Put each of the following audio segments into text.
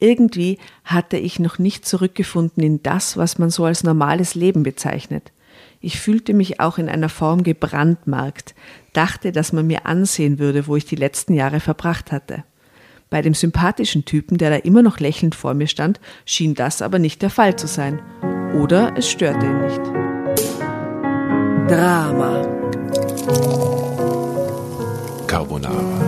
Irgendwie hatte ich noch nicht zurückgefunden in das, was man so als normales Leben bezeichnet. Ich fühlte mich auch in einer Form gebrandmarkt, dachte, dass man mir ansehen würde, wo ich die letzten Jahre verbracht hatte. Bei dem sympathischen Typen, der da immer noch lächelnd vor mir stand, schien das aber nicht der Fall zu sein. Oder es störte ihn nicht. Drama. Carbonara.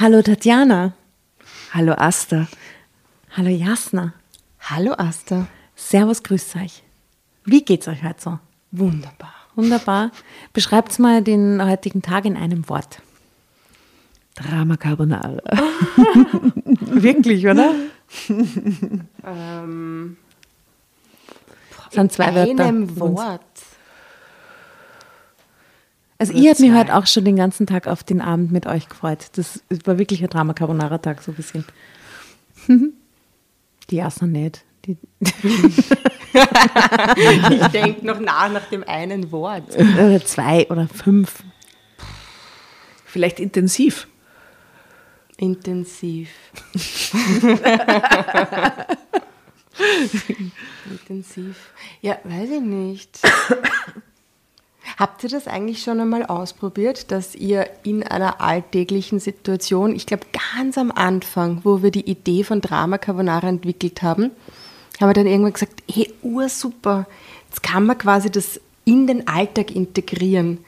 Hallo Tatjana. Hallo Asta. Hallo Jasna. Hallo Asta. Servus, grüßt euch. Wie geht's euch heute so? Wunderbar. Wunderbar. Beschreibt mal den heutigen Tag in einem Wort. Drama Carbonara. Wirklich, oder? Ähm, Das sind zwei in Wörter. einem für uns. Wort. Also ich habe mich heute auch schon den ganzen Tag auf den Abend mit euch gefreut. Das war wirklich ein Drama Carbonara Tag so ein bisschen. Die Jasna nicht. Die, Ich denke noch nach nach dem einen Wort. oder zwei oder fünf. Vielleicht intensiv. Intensiv. Intensiv. Ja, weiß ich nicht. Habt ihr das eigentlich schon einmal ausprobiert, dass ihr in einer alltäglichen Situation, ich glaube ganz am Anfang, wo wir die Idee von Drama Carbonara entwickelt haben, haben wir dann irgendwann gesagt, hey, ursuper, jetzt kann man quasi das in den Alltag integrieren.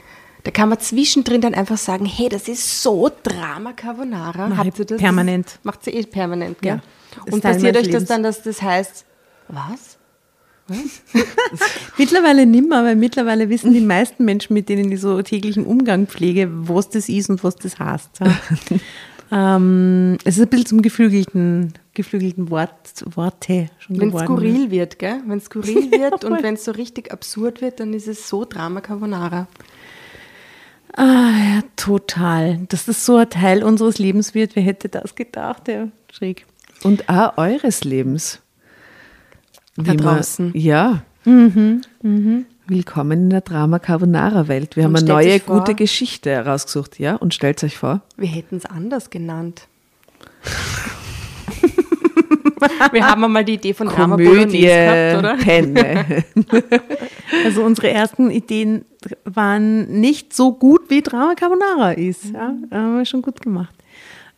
Da kann man zwischendrin dann einfach sagen, hey, das ist so Drama Carbonara. Mach Habt ihr das? permanent. Macht sie eh permanent, gell? Ja, Und passiert euch das Lebens. dann, dass das heißt, was? Mittlerweile nimmer, weil mittlerweile wissen die meisten Menschen, mit denen ich so täglichen Umgang pflege, was das ist und was das heißt. Ja. ähm, es ist ein bisschen zum geflügelten, geflügelten Wort, Worte schon Wenn es skurril wird, gell? Wenn es skurril wird und wenn es so richtig absurd wird, dann ist es so Drama Carbonara. Ah, ja, total. Dass das so ein Teil unseres Lebens wird, wer hätte das gedacht? Ja, schräg. Und auch eures Lebens. Da draußen. Man, ja. Willkommen in der Drama Carbonara Welt. Wir Und haben eine neue vor- gute Geschichte herausgesucht, ja? Und stellt euch vor. Wir hätten es anders genannt. Wir haben einmal die Idee von Drama Komödie, gehabt, oder? Penne. Also unsere ersten Ideen waren nicht so gut, wie Drama Carbonara ist. Ja, haben wir schon gut gemacht.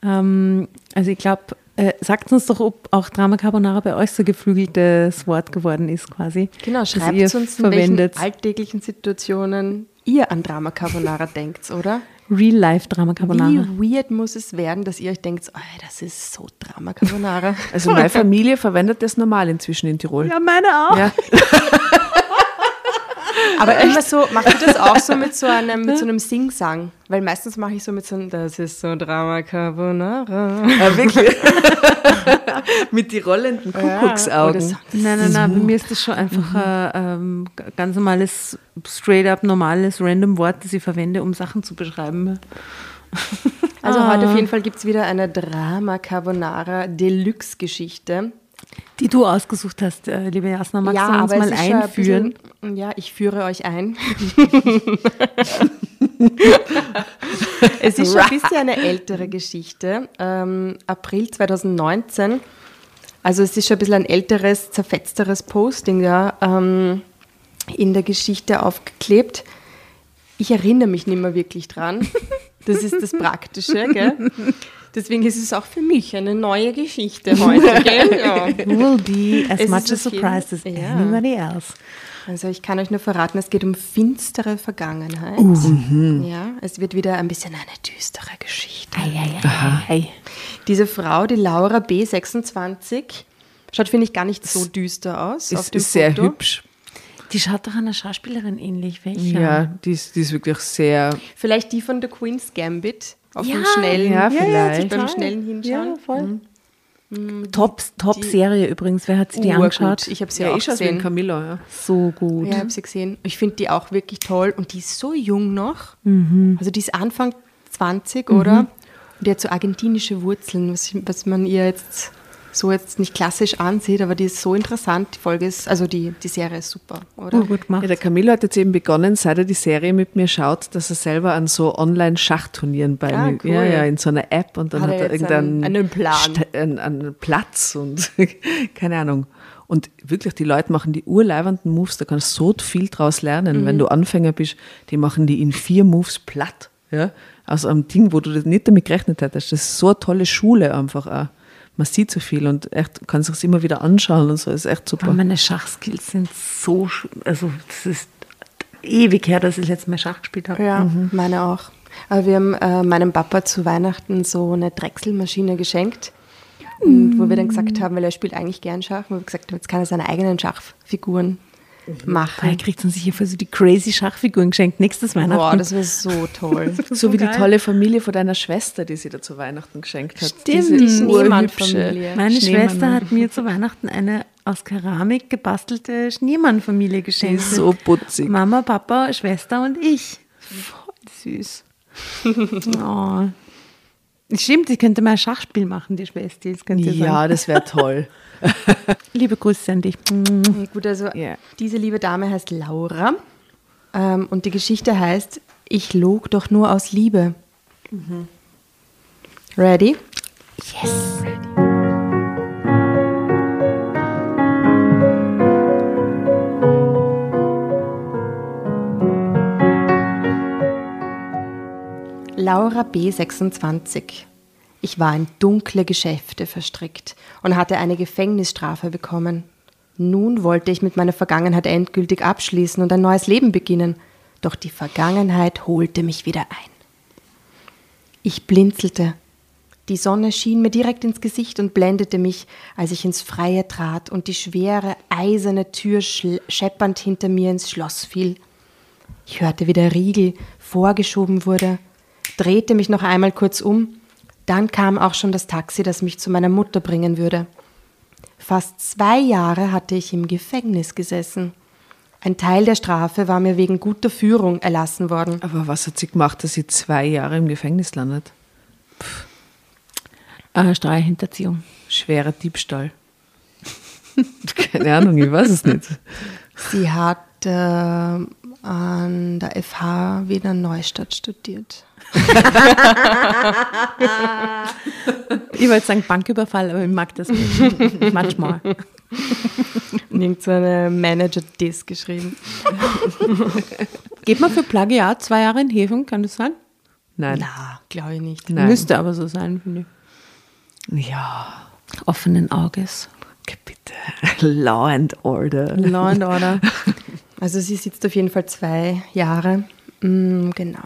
Ähm, also ich glaube, äh, sagt uns doch, ob auch Drama Carbonara bei euch so geflügeltes Wort geworden ist quasi. Genau, schreibt uns, in verwendet. welchen alltäglichen Situationen ihr an Drama Carbonara denkt, oder? Real Life Drama Carbonara. Wie weird muss es werden, dass ihr euch denkt, oh, das ist so Drama Carbonara. Also meine Familie verwendet das normal inzwischen in Tirol. Ja, meine auch. Ja. Aber immer so, machst du das auch so mit so einem, mit so einem Sing-Sang? Weil meistens mache ich so mit so einem, das ist so Drama Carbonara. Ja, wirklich. Mit die rollenden Kuckucksaugen. so. Nein, nein, nein, bei mir ist das schon einfach ein ähm, ganz normales, straight up normales, random Wort, das ich verwende, um Sachen zu beschreiben. Also heute auf jeden Fall gibt es wieder eine Drama Carbonara Deluxe-Geschichte. Die du ausgesucht hast, äh, liebe Jasna. Magst du uns mal einführen? bisschen- ja, ich führe euch ein. es ist schon ein bisschen eine ältere Geschichte. Ähm, April 2019. Also es ist schon ein bisschen ein älteres, zerfetzteres Posting ja, ähm, in der Geschichte aufgeklebt. Ich erinnere mich nicht mehr wirklich dran. Das ist das Praktische, gell? Deswegen ist es auch für mich eine neue Geschichte heute, gell? Ja. Will be as Es much a surprise as ja. anybody else. Also ich kann euch nur verraten, es geht um finstere Vergangenheit. Ja, es wird wieder ein bisschen eine düstere Geschichte. Hey. Diese Frau, die Laura B26, schaut, finde ich, gar nicht so düster aus. auf Ist, dem ist sehr hübsch. Die schaut doch einer Schauspielerin ähnlich. Welche? Ja, die ist, die ist wirklich sehr. Vielleicht die von The Queen's Gambit. Auf Ja, dem schnellen, ja, vielleicht. beim schnellen Hinschauen. Ja, voll. Top, top Serie übrigens. Wer hat sie die angeschaut? Ich habe sie Ja, auch wie ein gesehen. Camilla, ja. So gut. Ja, ich habe sie gesehen. Ich finde die auch wirklich toll. Und die ist so jung noch. Mhm. Also die ist Anfang 20, oder? Und die hat so argentinische Wurzeln, was, was man ihr jetzt so jetzt nicht klassisch ansieht, aber die ist so interessant. Die Folge ist, also die, die Serie ist super, oder? Urgut gemacht. Ja, der Camillo hat jetzt eben begonnen, seit er die Serie mit mir schaut, dass er selber an so Online-Schachturnieren bei Ah, mir, cool. ja, ja, in so einer App und dann Hat hat, er er irgendeinen einen- einen Plan. St- einen, einen Platz und keine Ahnung. Und wirklich, die Leute machen die urleibenden Moves, da kannst du so viel draus lernen. Mhm. Wenn du Anfänger bist, die machen die in vier Moves platt. Ja? Aus einem Ding, wo du das nicht damit gerechnet hättest. Das ist so eine tolle Schule einfach auch. Man sieht so viel und echt, du kannst es immer wieder anschauen und so, ist echt super. Aber meine Schachskills sind so, also das ist ewig her, dass ich letztes Mal Schach gespielt habe. Ja, meine auch. Aber wir haben äh, meinem Papa zu Weihnachten so eine Drechselmaschine geschenkt. Und wo wir dann gesagt haben, weil er spielt eigentlich gern Schach, wo wir gesagt haben, jetzt kann er seine eigenen Schachfiguren machen. Er kriegt uns sicher für so die crazy Schachfiguren geschenkt nächstes Weihnachten. Boah, das wäre so toll. So wie die tolle Familie von deiner Schwester, die sie dir zu Weihnachten geschenkt hat. Stimmt, Diese die Schneemann-Familie. Meine Schneemann- Schwester hat mir zu Weihnachten eine aus Keramik gebastelte Schneemann-Familie Die geschenkt. ist so putzig. Mama, Papa, Schwester und ich. Voll süß. oh. Stimmt, ich könnte mal ein Schachspiel machen, die Schwester. Das könnte Ja, sagen. das wäre toll. Liebe Grüße an dich. Ja, gut, also Ja. diese liebe Dame heißt Laura ähm, und die Geschichte heißt Ich log doch nur aus Liebe. Ready? Yes. Laura B26. Ich war in dunkle Geschäfte verstrickt und hatte eine Gefängnisstrafe bekommen. Nun wollte ich mit meiner Vergangenheit endgültig abschließen und ein neues Leben beginnen, doch die Vergangenheit holte mich wieder ein. Ich blinzelte. Die Sonne schien mir direkt ins Gesicht und blendete mich, als ich ins Freie trat und die schwere, eiserne Tür scheppernd hinter mir ins Schloss fiel. Ich hörte, wie der Riegel vorgeschoben wurde, drehte mich noch einmal kurz um, dann kam auch schon das Taxi, das mich zu meiner Mutter bringen würde. Fast zwei Jahre hatte ich im Gefängnis gesessen. Ein Teil der Strafe war mir wegen guter Führung erlassen worden. Aber was hat sie gemacht, dass sie zwei Jahre im Gefängnis landet? Äh, Steuerhinterziehung. Schwerer Diebstahl. Keine Ahnung, ich weiß es nicht. Sie hat äh, an der FH Wiener Neustadt studiert. Ich wollte sagen Banküberfall, aber ich mag das nicht. manchmal. Und irgend so eine Manager-Diss geschrieben. Geht man für Plagiat zwei Jahre in Häfen, kann das sein? Nein. Na, glaube ich nicht. Nein. Müsste aber so sein, finde ich. Ja, Offenen Auges. okay, bitte. Law and Order. Law and Order. Also sie sitzt auf jeden Fall zwei Jahre. Mm, genau.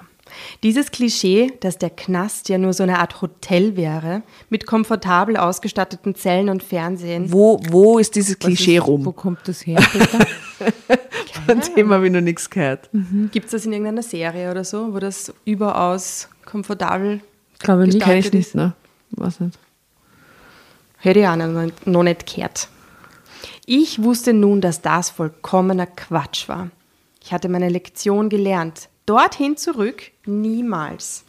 Dieses Klischee, dass der Knast ja nur so eine Art Hotel wäre, mit komfortabel ausgestatteten Zellen und Fernsehen. Wo, wo ist dieses Klischee Wo rum? kommt das her? Von dem habe ich noch nichts gehört. Gibt es das in irgendeiner Serie oder so, wo das überaus komfortabel Glaube nicht. Kenn ich gestaltet nicht, ist? ne? Was nicht. Hätte ich auch noch nicht gehört. Ich wusste nun, dass das vollkommener Quatsch war. Ich hatte meine Lektion gelernt. Dorthin zurück niemals.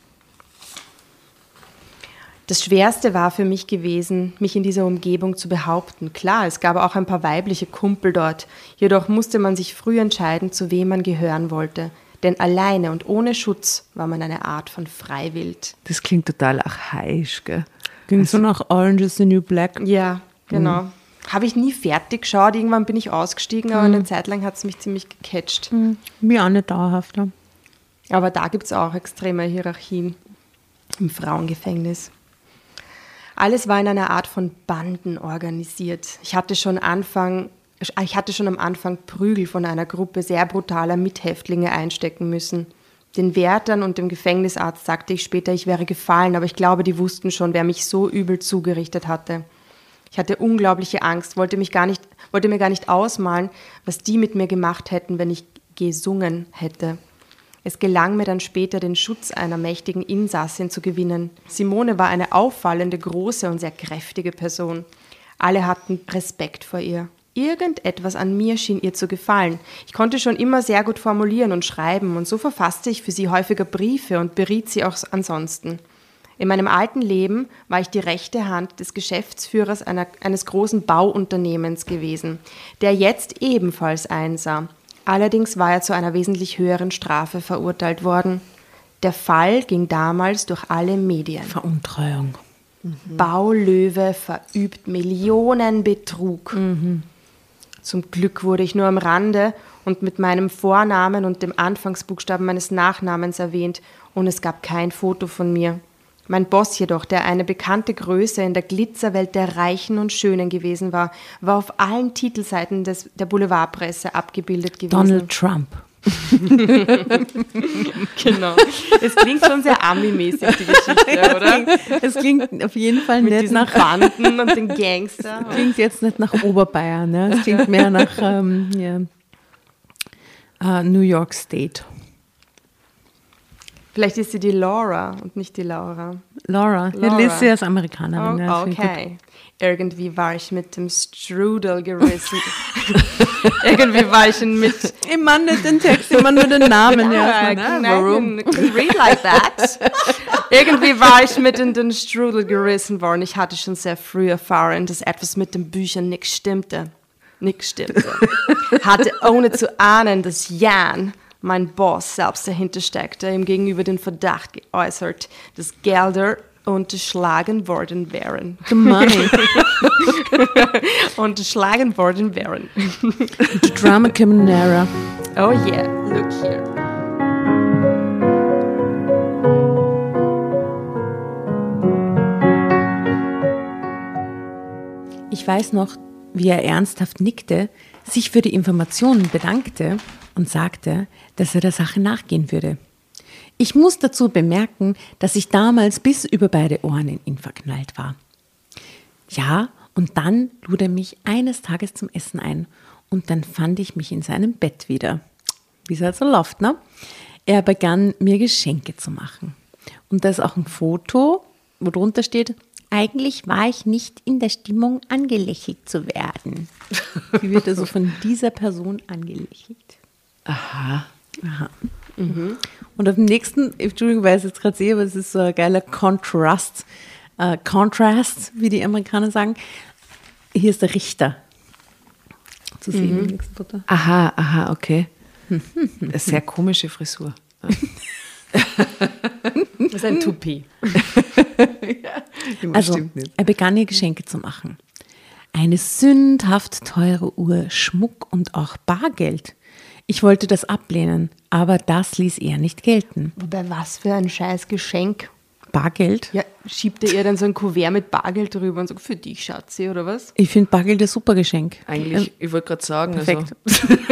Das Schwerste war für mich gewesen, mich in dieser Umgebung zu behaupten. Klar, es gab auch ein paar weibliche Kumpel dort, jedoch musste man sich früh entscheiden, zu wem man gehören wollte. Denn alleine und ohne Schutz war man eine Art von Freiwild. Das klingt total archaisch, gell? Ging so nach Orange is the New Black. Ja, genau. Habe ich nie fertig geschaut. Irgendwann bin ich ausgestiegen, aber eine Zeit lang hat es mich ziemlich gecatcht. Mir auch nicht dauerhaft. Ja. Aber da gibt es auch extreme Hierarchien im Frauengefängnis. Alles war in einer Art von Banden organisiert. Ich hatte schon Anfang, ich hatte schon am Anfang Prügel von einer Gruppe sehr brutaler Mithäftlinge einstecken müssen. Den Wärtern und dem Gefängnisarzt sagte ich später, ich wäre gefallen, aber ich glaube, die wussten schon, wer mich so übel zugerichtet hatte. Ich hatte unglaubliche Angst, wollte, mich gar nicht, wollte mir gar nicht ausmalen, was die mit mir gemacht hätten, wenn ich gesungen hätte. Es gelang mir dann später, den Schutz einer mächtigen Insassin zu gewinnen. Simone war eine auffallende, große und sehr kräftige Person. Alle hatten Respekt vor ihr. Irgendetwas an mir schien ihr zu gefallen. Ich konnte schon immer sehr gut formulieren und schreiben und so verfasste ich für sie häufiger Briefe und beriet sie auch ansonsten. In meinem alten Leben war ich die rechte Hand des Geschäftsführers einer, eines großen Bauunternehmens gewesen, der jetzt ebenfalls einsah. Allerdings war er zu einer wesentlich höheren Strafe verurteilt worden. Der Fall ging damals durch alle Medien. Veruntreuung. Baulöwe verübt Millionenbetrug. Zum Glück wurde ich nur am Rande und mit meinem Vornamen und dem Anfangsbuchstaben meines Nachnamens erwähnt und es gab kein Foto von mir. Mein Boss jedoch, der eine bekannte Größe in der Glitzerwelt der Reichen und Schönen gewesen war, war auf allen Titelseiten des, der Boulevardpresse abgebildet gewesen. Donald Trump. Genau. Es klingt schon sehr Ami-mäßig, die Geschichte, oder? Es klingt auf jeden Fall Mit nicht nach Banden und den Gangster. klingt jetzt nicht nach Oberbayern, ne? es klingt mehr nach ähm, ja, äh, New York State. Vielleicht ist sie die Laura und nicht die Laura. Laura, Laura. Laura. Lizzie ist Amerikanerin. Oh, ja, okay. Irgendwie war ich mit dem Strudel gerissen. Irgendwie war ich mit. Immer nicht den Text, immer nur den Namen. Ja, ja. can read like that. Irgendwie war ich mit in den Strudel gerissen worden. Ich hatte schon sehr früh erfahren, dass etwas mit den Büchern nicht stimmte. Nichts stimmte. Hatte ohne zu ahnen, dass Jan, mein Boss, selbst dahinter steckte, ihm gegenüber den Verdacht geäußert, dass Gelder unterschlagen worden wären. The money, unterschlagen worden wären. the drama Caminera. Oh yeah, look here. Ich weiß noch, wie er ernsthaft nickte, sich für die Informationen bedankte und sagte, dass er der Sache nachgehen würde. Ich muss dazu bemerken, dass ich damals bis über beide Ohren in ihn verknallt war. Ja, und dann lud er mich eines Tages zum Essen ein und dann fand ich mich in seinem Bett wieder. Wie es halt so läuft, ne? Er begann mir Geschenke zu machen. Und da ist auch ein Foto, wo drunter steht, eigentlich war ich nicht in der Stimmung, angelächelt zu werden. Wie wird er so von dieser Person angelächelt? Aha. Aha. Und auf dem nächsten, Entschuldigung, weil ich es jetzt gerade sehe, aber es ist so ein geiler Contrast, äh, Contrast, wie die Amerikaner sagen. Hier ist der Richter zu sehen im nächsten Foto. Aha, aha, okay. Eine sehr komische Frisur. Das ist ein Tupi. Also, Stimmt nicht. er begann ihr Geschenke zu machen. Eine sündhaft teure Uhr, Schmuck und auch Bargeld. Ich wollte das ablehnen, aber das ließ er nicht gelten. Wobei, was für ein scheiß Geschenk. Bargeld? Ja, schiebt er ihr dann so ein Kuvert mit Bargeld drüber und sagt, für dich, Schatzi, oder was? Ich finde Bargeld ein super Geschenk. Eigentlich, ich wollte gerade sagen, Perfekt. also,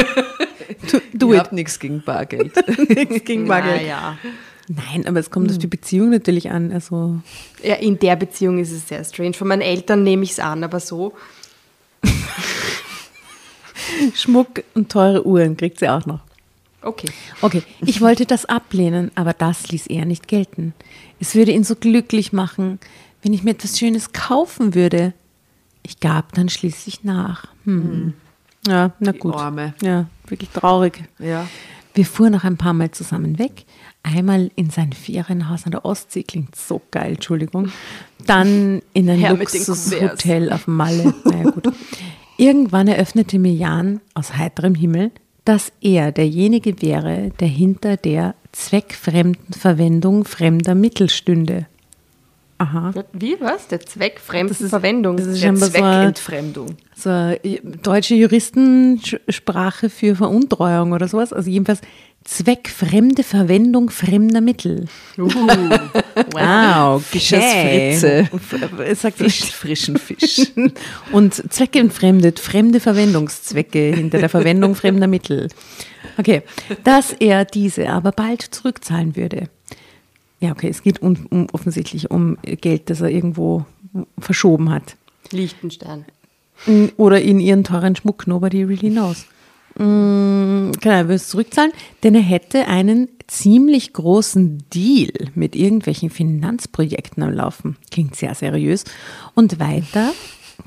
Du, do ich habe nichts gegen Bargeld. Nichts gegen Bargeld. Naja. Nein, aber es kommt auf die Beziehung natürlich an. Also Ja, in der Beziehung ist es sehr strange. Von meinen Eltern nehme ich es an, aber so. Schmuck und teure Uhren kriegt sie auch noch. Okay. Okay, ich wollte das ablehnen, aber das ließ er nicht gelten. Es würde ihn so glücklich machen, wenn ich mir etwas Schönes kaufen würde. Ich gab dann schließlich nach. Hm. Ja, na Die gut. Arme. Ja, wirklich traurig. Ja. Wir fuhren noch ein paar Mal zusammen weg. Einmal in sein Ferienhaus an der Ostsee, klingt so geil, Entschuldigung. Dann in ein Luxushotel auf Malle. Naja, gut. Irgendwann eröffnete mir Jan aus heiterem Himmel, dass er derjenige wäre, der hinter der zweckfremden Verwendung fremder Mittel stünde. Aha. Wie, was? Der Zweck fremden Das ist- Verwendung. das ist Der scheinbar so eine Zweckentfremdung. so eine deutsche Juristensprache für Veruntreuung oder sowas. Also jedenfalls zweckfremde Verwendung fremder Mittel. Wow, Fischers Fritze. Es sagt Fisch, frischen Fisch. und zweckentfremdet, fremde Verwendungszwecke hinter der Verwendung fremder Mittel. Okay, dass er diese aber bald zurückzahlen würde. Ja, okay, es geht um, um, offensichtlich um Geld, das er irgendwo verschoben hat. Liechtenstein. Mm, Oder in ihren teuren Schmuck, nobody really knows. Mm, Genau, er will es zurückzahlen, denn er hätte einen ziemlich großen Deal mit irgendwelchen Finanzprojekten am Laufen. Klingt sehr seriös. Und weiter,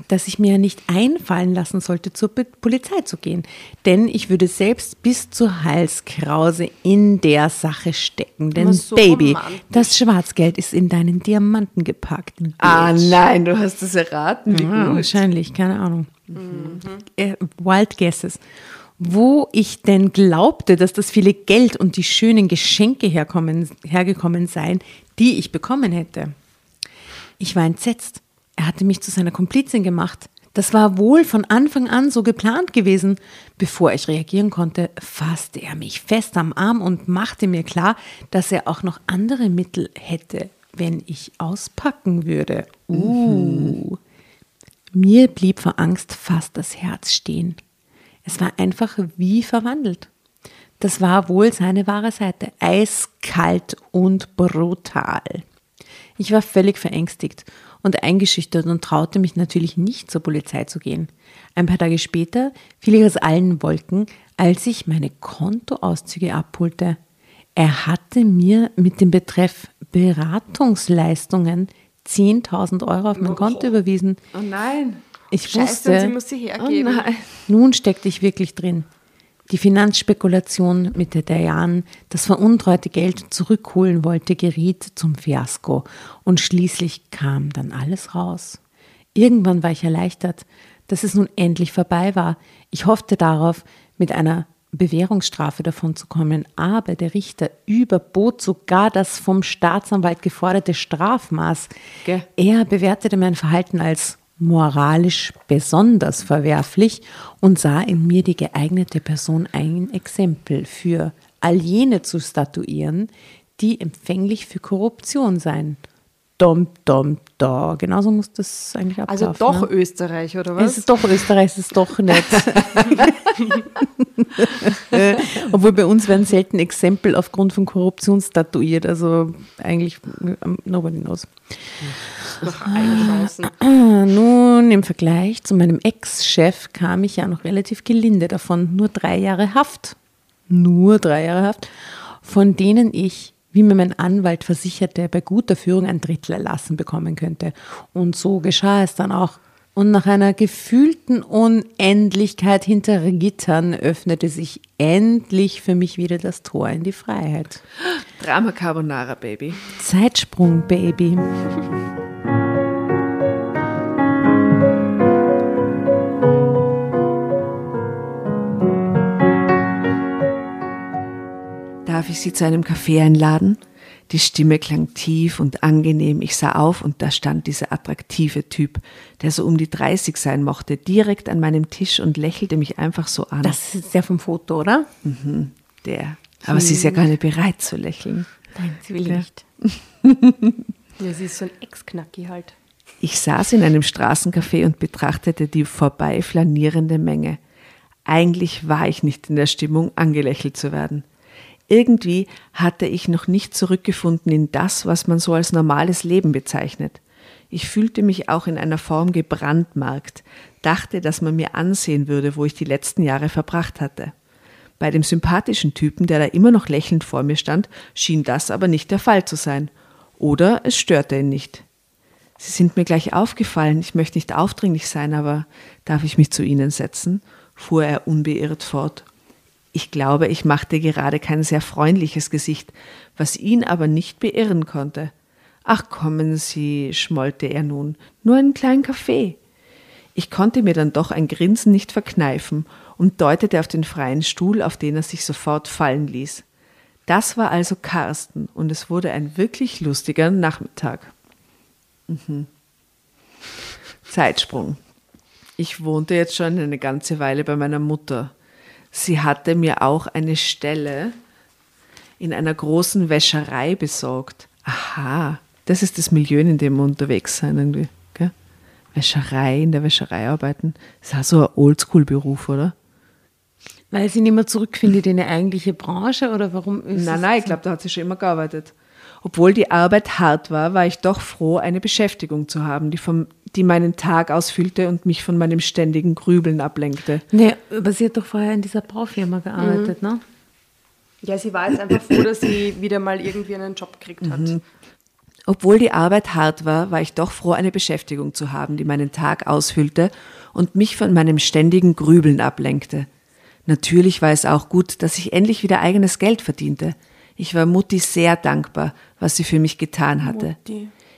dass ich mir nicht einfallen lassen sollte, zur Polizei zu gehen. Denn ich würde selbst bis zur Halskrause in der Sache stecken. Denn so Baby, romantisch. das Schwarzgeld ist in deinen Diamanten gepackt. Ah nein, du hast es erraten. Ja, gut. wahrscheinlich, keine Ahnung. Äh, Wild Guesses. Wo ich denn glaubte, dass das viele Geld und die schönen Geschenke herkommen, hergekommen seien, die ich bekommen hätte. Ich war entsetzt. Er hatte mich zu seiner Komplizin gemacht. Das war wohl von Anfang an so geplant gewesen. Bevor ich reagieren konnte, fasste er mich fest am Arm und machte mir klar, dass er auch noch andere Mittel hätte, wenn ich auspacken würde. Uh. Mir blieb vor Angst fast das Herz stehen. Es war einfach wie verwandelt. Das war wohl seine wahre Seite. Eiskalt und brutal. Ich war völlig verängstigt und eingeschüchtert und traute mich natürlich nicht zur Polizei zu gehen. Ein paar Tage später fiel ich aus allen Wolken, als ich meine Kontoauszüge abholte. Er hatte mir mit dem Betreff Beratungsleistungen 10.000 Euro auf mein Konto überwiesen. Oh nein. Ich Scheiße, wusste, sie muss sie hergeben. Oh nun steckte ich wirklich drin. Die Finanzspekulation, mit der Jan das veruntreute Geld zurückholen wollte, geriet zum Fiasko. Und schließlich kam dann alles raus. Irgendwann war ich erleichtert, dass es nun endlich vorbei war. Ich hoffte darauf, mit einer Bewährungsstrafe davonzukommen, aber der Richter überbot sogar das vom Staatsanwalt geforderte Strafmaß. Gell. Er bewertete mein Verhalten als moralisch besonders verwerflich und sah in mir die geeignete Person ein Exempel für all jene zu statuieren, die empfänglich für Korruption seien. Dom, dom, da. Genauso muss das eigentlich ablaufen. Also doch ne? Österreich, oder Es was? ist doch Österreich, es ist doch nett. Äh, Obwohl bei uns werden selten Exempel aufgrund von Korruption statuiert. Also eigentlich ähm, nobody knows. Noch eine Chancen. Ah, Nun, im Vergleich zu meinem Ex-Chef kam ich ja noch relativ gelinde davon. Nur drei Jahre Haft. Nur drei Jahre Haft, von denen ich, wie mir mein Anwalt versicherte, bei guter Führung ein Drittel erlassen bekommen könnte. Und so geschah es dann auch. Und nach einer gefühlten Unendlichkeit hinter Gittern öffnete sich endlich für mich wieder das Tor in die Freiheit. Drama Carbonara, Baby. Zeitsprung, Baby. Darf ich Sie zu einem Kaffee einladen? Die Stimme klang tief und angenehm. Ich sah auf und da stand dieser attraktive Typ, der so um die 30 sein mochte, direkt an meinem Tisch und lächelte mich einfach so an. Das ist der vom Foto, oder? Mhm, der. Aber sie ist ja gar nicht bereit zu lächeln. Nein, sie will Ja. nicht. ja, sie ist so ein Ex-Knacki halt. Ich saß in einem Straßencafé und betrachtete die vorbeiflanierende Menge. Eigentlich war ich nicht in der Stimmung, angelächelt zu werden. Irgendwie hatte ich noch nicht zurückgefunden in das, was man so als normales Leben bezeichnet. Ich fühlte mich auch in einer Form gebrandmarkt, dachte, dass man mir ansehen würde, wo ich die letzten Jahre verbracht hatte. Bei dem sympathischen Typen, der da immer noch lächelnd vor mir stand, schien das aber nicht der Fall zu sein. Oder es störte ihn nicht. Sie sind mir gleich aufgefallen, ich möchte nicht aufdringlich sein, aber darf ich mich zu Ihnen setzen? fuhr er unbeirrt fort. Ich glaube, ich machte gerade kein sehr freundliches Gesicht, was ihn aber nicht beirren konnte. Ach kommen Sie, schmollte er nun, nur einen kleinen Kaffee. Ich konnte mir dann doch ein Grinsen nicht verkneifen und deutete auf den freien Stuhl, auf den er sich sofort fallen ließ. Das war also Carsten, und es wurde ein wirklich lustiger Nachmittag. Mhm. Zeitsprung. Ich wohnte jetzt schon eine ganze Weile bei meiner Mutter. Sie hatte mir auch eine Stelle in einer großen Wäscherei besorgt. Aha, das ist das Milieu, in dem wir unterwegs sein irgendwie. Gell? Wäscherei, in der Wäscherei arbeiten. Das ist auch so ein Oldschool-Beruf, oder? Weil sie nicht mehr zurückfindet in ihre eigentliche Branche oder warum ist Nein, nein, ich glaube, da hat sie schon immer gearbeitet. Obwohl die Arbeit hart war, war ich doch froh, eine Beschäftigung zu haben, die, vom, die meinen Tag ausfüllte und mich von meinem ständigen Grübeln ablenkte. Nee, aber sie hat doch vorher in dieser Baufirma gearbeitet, ne? Ja, sie war jetzt einfach froh, dass sie wieder mal irgendwie einen Job gekriegt hat. Obwohl die Arbeit hart war, war ich doch froh, eine Beschäftigung zu haben, die meinen Tag ausfüllte und mich von meinem ständigen Grübeln ablenkte. Natürlich war es auch gut, dass ich endlich wieder eigenes Geld verdiente. Ich war Mutti sehr dankbar, was sie für mich getan hatte.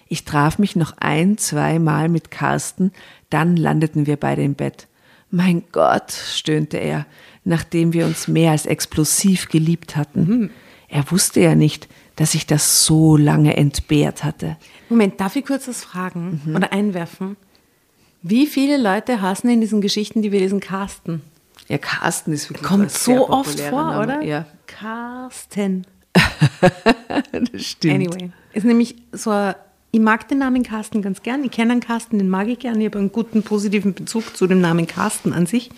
Ich traf mich noch ein, zwei Mal mit Carsten, dann landeten wir beide im Bett. Mein Gott, stöhnte er, nachdem wir uns mehr als explosiv geliebt hatten. Er wusste ja nicht, dass ich das so lange entbehrt hatte. Moment, darf ich kurz was fragen oder einwerfen? Wie viele Leute hassen in diesen Geschichten, die wir lesen, Carsten? Ja, Carsten ist wirklich Kommt so oft vor, Name. oder? Ja, Carsten. das stimmt. Anyway. Ist nämlich so ein, ich mag den Namen Carsten ganz gern. Ich kenne einen Carsten, den mag ich gern. Ich habe einen guten, positiven Bezug zu dem Namen Carsten an sich.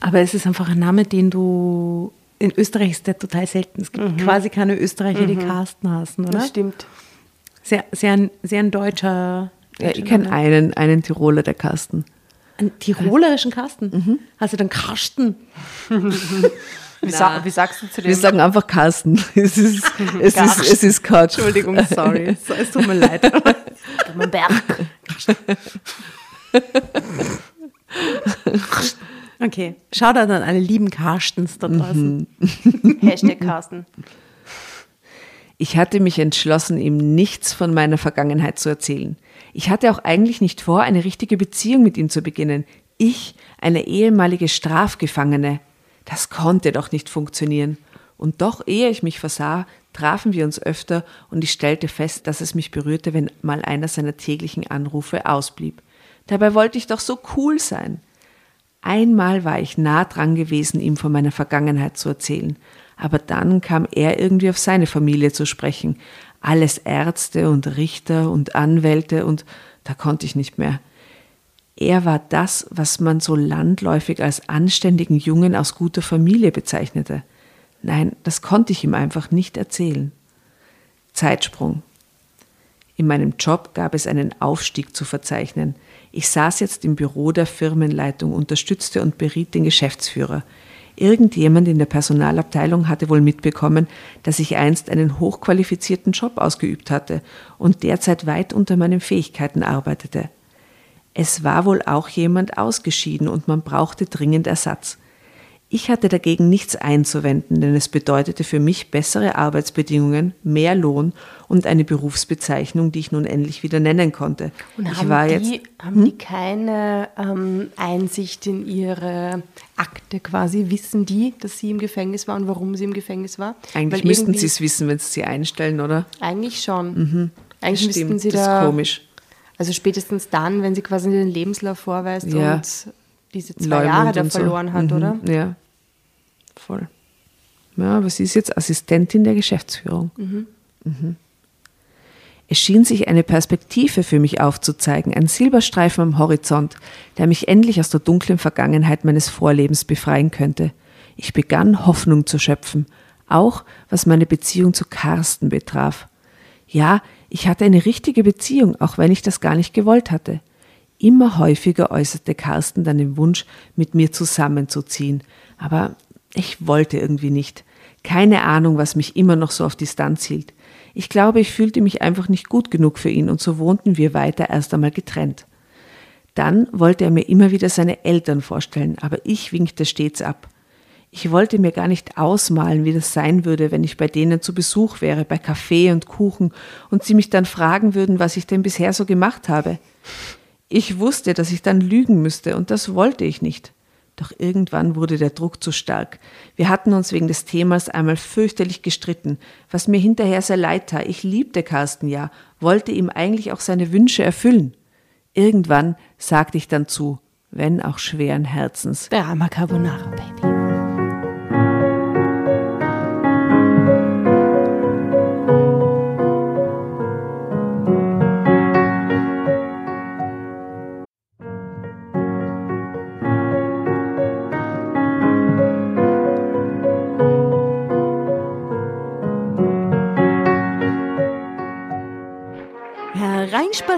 Aber es ist einfach ein Name, den du. In Österreich ist der total selten. Es gibt quasi keine Österreicher, die Carsten heißen, oder? stimmt. Sehr, sehr, ein, sehr ein deutscher. Ja, ich kenne einen, einen Tiroler, der Carsten. Einen tirolerischen Carsten. Hast du dann Karsten? Wie, sa wie sagst du zu dem? Wir sagen einfach Carsten. Es ist, es ist, es ist Quatsch. Entschuldigung, sorry. So, es tut mir leid. Berg. Okay, Shoutout an alle lieben Carstens da draußen. Hashtag Carsten. Ich hatte mich entschlossen, ihm nichts von meiner Vergangenheit zu erzählen. Ich hatte auch eigentlich nicht vor, eine richtige Beziehung mit ihm zu beginnen. Ich, eine ehemalige Strafgefangene. Das konnte doch nicht funktionieren. Und doch, ehe ich mich versah, trafen wir uns öfter und ich stellte fest, dass es mich berührte, wenn mal einer seiner täglichen Anrufe ausblieb. Dabei wollte ich doch so cool sein. Einmal war ich nah dran gewesen, ihm von meiner Vergangenheit zu erzählen. Aber dann kam er irgendwie auf seine Familie zu sprechen. Alles Ärzte und Richter und Anwälte und da konnte ich nicht mehr. Er war das, was man so landläufig als anständigen Jungen aus guter Familie bezeichnete. Nein, das konnte ich ihm einfach nicht erzählen. Zeitsprung. In meinem Job gab es einen Aufstieg zu verzeichnen. Ich saß jetzt im Büro der Firmenleitung, unterstützte und beriet den Geschäftsführer. Irgendjemand in der Personalabteilung hatte wohl mitbekommen, dass ich einst einen hochqualifizierten Job ausgeübt hatte und derzeit weit unter meinen Fähigkeiten arbeitete. Es war wohl auch jemand ausgeschieden und man brauchte dringend Ersatz. Ich hatte dagegen nichts einzuwenden, denn es bedeutete für mich bessere Arbeitsbedingungen, mehr Lohn und eine Berufsbezeichnung, die ich nun endlich wieder nennen konnte. Und ich haben, war die, jetzt, haben die keine ähm, Einsicht in ihre Akte quasi? Wissen die, dass sie im Gefängnis war und warum sie im Gefängnis war? eigentlich Weil müssten sie es wissen, wenn sie sie einstellen, oder? Eigentlich schon. Eigentlich müssten Stimmt, sie das da. ist komisch. Also spätestens dann, wenn sie quasi den Lebenslauf vorweist Ja. und diese zwei Leumund Jahre da und so. verloren hat, Mhm, oder? Ja, voll. Ja, aber sie ist jetzt Assistentin der Geschäftsführung. Mhm. Es schien sich eine Perspektive für mich aufzuzeigen, ein Silberstreifen am Horizont, der mich endlich aus der dunklen Vergangenheit meines Vorlebens befreien könnte. Ich begann Hoffnung zu schöpfen, auch was meine Beziehung zu Carsten betraf. Ja, ich hatte eine richtige Beziehung, auch wenn ich das gar nicht gewollt hatte. Immer häufiger äußerte Carsten dann den Wunsch, mit mir zusammenzuziehen. Aber ich wollte irgendwie nicht. Keine Ahnung, was mich immer noch so auf Distanz hielt. Ich glaube, ich fühlte mich einfach nicht gut genug für ihn und so wohnten wir weiter erst einmal getrennt. Dann wollte er mir immer wieder seine Eltern vorstellen, aber ich winkte stets ab. Ich wollte mir gar nicht ausmalen, wie das sein würde, wenn ich bei denen zu Besuch wäre, bei Kaffee und Kuchen, und sie mich dann fragen würden, was ich denn bisher so gemacht habe. Ich wusste, dass ich dann lügen müsste, und das wollte ich nicht. Doch irgendwann wurde der Druck zu stark. Wir hatten uns wegen des Themas einmal fürchterlich gestritten, was mir hinterher sehr leid tat. Ich liebte Carsten ja, wollte ihm eigentlich auch seine Wünsche erfüllen. Irgendwann sagte ich dann zu, wenn auch schweren Herzens. Drama Carbonara, Baby.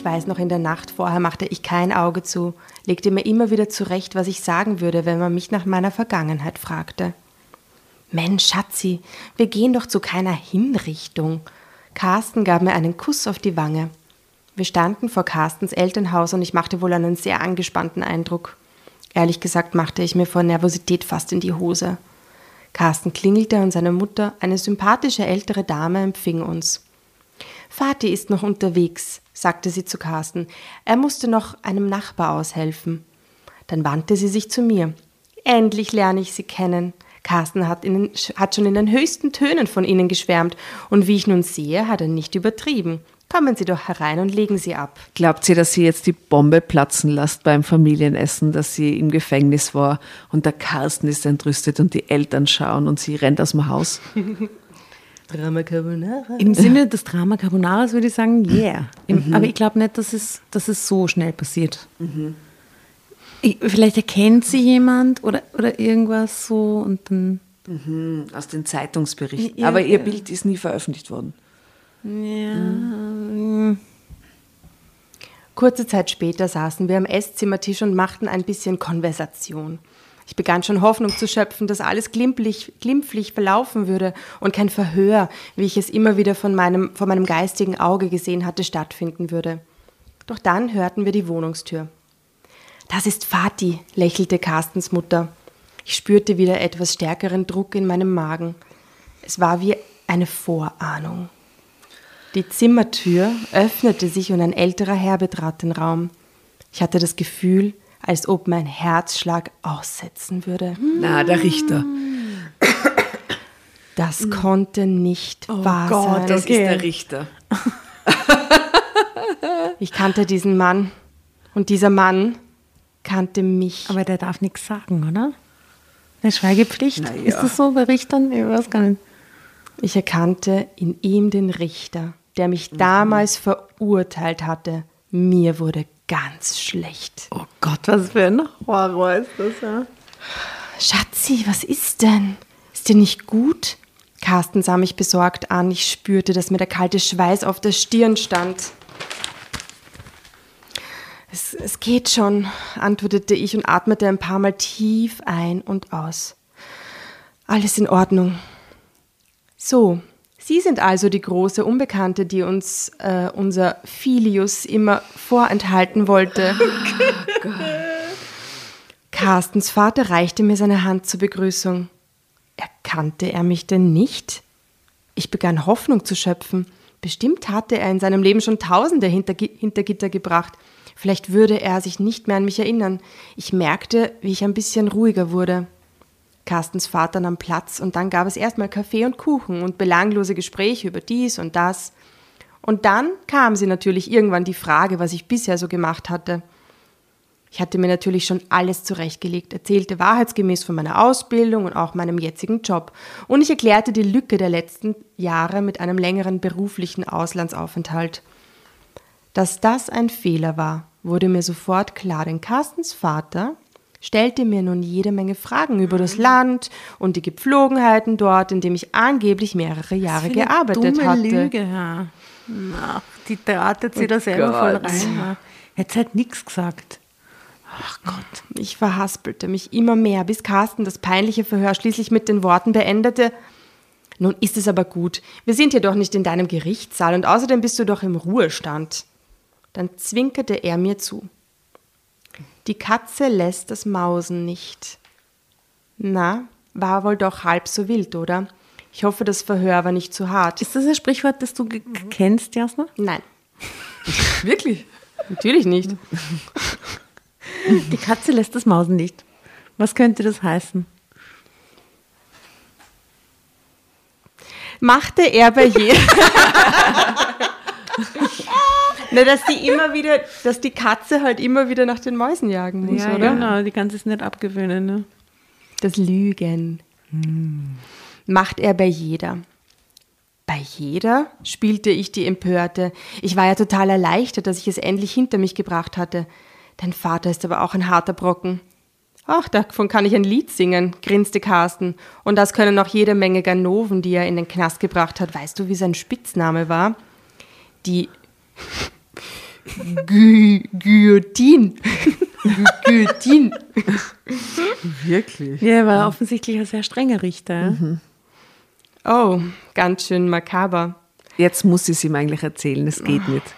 Ich weiß noch, in der Nacht vorher machte ich kein Auge zu, legte mir immer wieder zurecht, was ich sagen würde, wenn man mich nach meiner Vergangenheit fragte. Mensch, Schatzi, wir gehen doch zu keiner Hinrichtung. Carsten gab mir einen Kuss auf die Wange. Wir standen vor Carstens Elternhaus und ich machte wohl einen sehr angespannten Eindruck. Ehrlich gesagt machte ich mir vor Nervosität fast in die Hose. Carsten klingelte und seine Mutter, eine sympathische ältere Dame, empfing uns. Vati ist noch unterwegs, sagte sie zu Carsten. Er musste noch einem Nachbar aushelfen. Dann wandte sie sich zu mir. Endlich lerne ich Sie kennen. Carsten hat, Ihnen, hat schon in den höchsten Tönen von Ihnen geschwärmt, und wie ich nun sehe, hat er nicht übertrieben. Kommen Sie doch herein und legen Sie ab. Glaubt sie, dass sie jetzt die Bombe platzen lässt beim Familienessen, dass sie im Gefängnis war und der Carsten ist entrüstet und die Eltern schauen und sie rennt aus dem Haus? Drama Carbonara. Im Sinne des Drama Carbonaras würde ich sagen, yeah. Im, Aber ich glaube nicht, dass es, dass es so schnell passiert. Ich, vielleicht erkennt sie jemand oder, oder irgendwas so und dann. Aus den Zeitungsberichten. Ja, Aber ihr ja. Bild ist nie veröffentlicht worden. Kurze Zeit später saßen wir am Esszimmertisch und machten ein bisschen Konversation. Ich begann schon Hoffnung zu schöpfen, dass alles glimpflich, glimpflich verlaufen würde und kein Verhör, wie ich es immer wieder von meinem, vor meinem geistigen Auge gesehen hatte, stattfinden würde. Doch dann hörten wir die Wohnungstür. Das ist Vati, lächelte Carstens Mutter. Ich spürte wieder etwas stärkeren Druck in meinem Magen. Es war wie eine Vorahnung. Die Zimmertür öffnete sich und ein älterer Herr betrat den Raum. Ich hatte das Gefühl, als ob mein Herzschlag aussetzen würde. Na, der Richter. Das konnte nicht wahr Gott, sein. das ist der Richter. Ich kannte diesen Mann und dieser Mann kannte mich. Aber der darf nichts sagen, oder? Eine Schweigepflicht. Ist das so bei Richtern? Ich weiß gar nicht. Ich erkannte in ihm den Richter, der mich damals verurteilt hatte. Mir wurde ganz schlecht. Oh Gott, was für ein Horror ist das, ja? Schatzi, was ist denn? Ist dir nicht gut? Carsten sah mich besorgt an. Ich spürte, dass mir der kalte Schweiß auf der Stirn stand. Es, es geht schon, antwortete ich und atmete ein paar Mal tief ein und aus. Alles in Ordnung. So, Sie sind also die große Unbekannte, die uns äh, unser Filius immer vorenthalten wollte. Carstens Vater reichte mir seine Hand zur Begrüßung. Erkannte er mich denn nicht? Ich begann Hoffnung zu schöpfen. Bestimmt hatte er in seinem Leben schon Tausende hinter, hinter Gitter gebracht. Vielleicht würde er sich nicht mehr an mich erinnern. Ich merkte, wie ich ein bisschen ruhiger wurde. Carstens Vater nahm Platz und dann gab es erstmal Kaffee und Kuchen und belanglose Gespräche über dies und das. Und dann kam sie natürlich irgendwann die Frage, was ich bisher so gemacht hatte. Ich hatte mir natürlich schon alles zurechtgelegt, erzählte wahrheitsgemäß von meiner Ausbildung und auch meinem jetzigen Job. Und ich erklärte die Lücke der letzten Jahre mit einem längeren beruflichen Auslandsaufenthalt. Dass das ein Fehler war, wurde mir sofort klar, denn Carstens Vater stellte mir nun jede Menge Fragen über das Land und die Gepflogenheiten dort, in dem ich angeblich mehrere Jahre gearbeitet dumme hatte. Lüge, ja. Na, die drahtet sie da selber voll Gott. rein. Ja. Hätte halt nichts gesagt. Ach Gott. Ich verhaspelte mich immer mehr, bis Carsten das peinliche Verhör schließlich mit den Worten beendete. Nun ist es aber gut. Wir sind hier doch nicht in deinem Gerichtssaal und außerdem bist du doch im Ruhestand. Dann zwinkerte er mir zu. Die Katze lässt das Mausen nicht. Na, war wohl doch halb so wild, oder? Ich hoffe, das Verhör war nicht zu hart. Ist das ein Sprichwort, das du ge- kennst, Jasna? Nein, Wirklich? natürlich nicht. Die Katze lässt das Mausen nicht. Was könnte das heißen? machte er bei jedem. Na, dass die immer wieder, dass die Katze halt immer wieder nach den Mäusen jagen muss, oder? genau. Die kann es nicht abgewöhnen. Ne? Das Lügen. Macht er bei jeder. Bei jeder spielte ich die Empörte. Ich war ja total erleichtert, dass ich es endlich hinter mich gebracht hatte. Dein Vater ist aber auch ein harter Brocken. Ach, davon kann ich ein Lied singen, grinste Carsten. Und das können auch jede Menge Ganoven, die er in den Knast gebracht hat. Weißt du, wie sein Spitzname war? Die Gu Guillotine. Guillotine. Wirklich? Ja, er war offensichtlich ein sehr strenger Richter. ja. Oh, ganz schön makaber. Jetzt muss ich es ihm eigentlich erzählen, es geht nicht.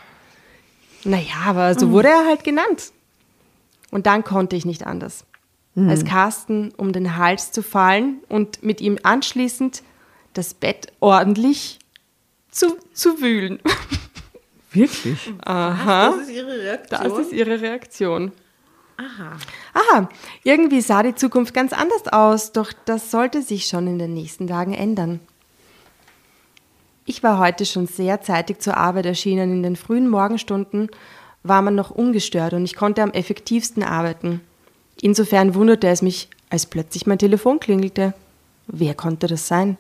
Naja, aber so wurde er halt genannt. Und dann konnte ich nicht anders. Als Carsten um den Hals zu fallen und mit ihm anschließend das Bett ordentlich zu, zu wühlen. Wirklich? Aha. Das ist ihre Das Reaktion. ist ihre Reaktion. Aha. Aha, irgendwie sah die Zukunft ganz anders aus, doch das sollte sich schon in den nächsten Tagen ändern. Ich war heute schon sehr zeitig zur Arbeit erschienen. In den frühen Morgenstunden war man noch ungestört und ich konnte am effektivsten arbeiten. Insofern wunderte es mich, als plötzlich mein Telefon klingelte. Wer konnte das sein?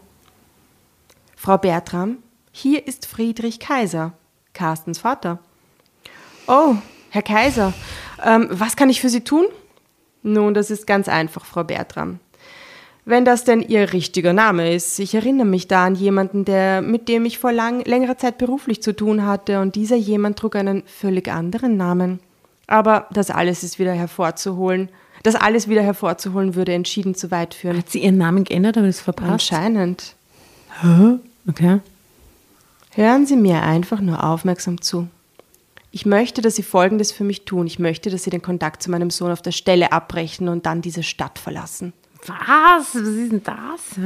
Frau Bertram, hier ist Friedrich Kaiser, Carstens Vater. Oh, Herr Kaiser, ähm, was kann ich für Sie tun? Nun, das ist ganz einfach, Frau Bertram. Wenn das denn Ihr richtiger Name ist. Ich erinnere mich da an jemanden, der, mit dem ich vor lang, längerer Zeit beruflich zu tun hatte, und dieser jemand trug einen völlig anderen Namen. Aber das alles ist wieder hervorzuholen. Das alles wieder hervorzuholen würde entschieden zu weit führen. Hat sie ihren Namen geändert, aber das verpasst? Anscheinend. Okay. Hören Sie mir einfach nur aufmerksam zu. Ich möchte, dass Sie Folgendes für mich tun. Ich möchte, dass Sie den Kontakt zu meinem Sohn auf der Stelle abbrechen und dann diese Stadt verlassen. Was? Was ist denn das?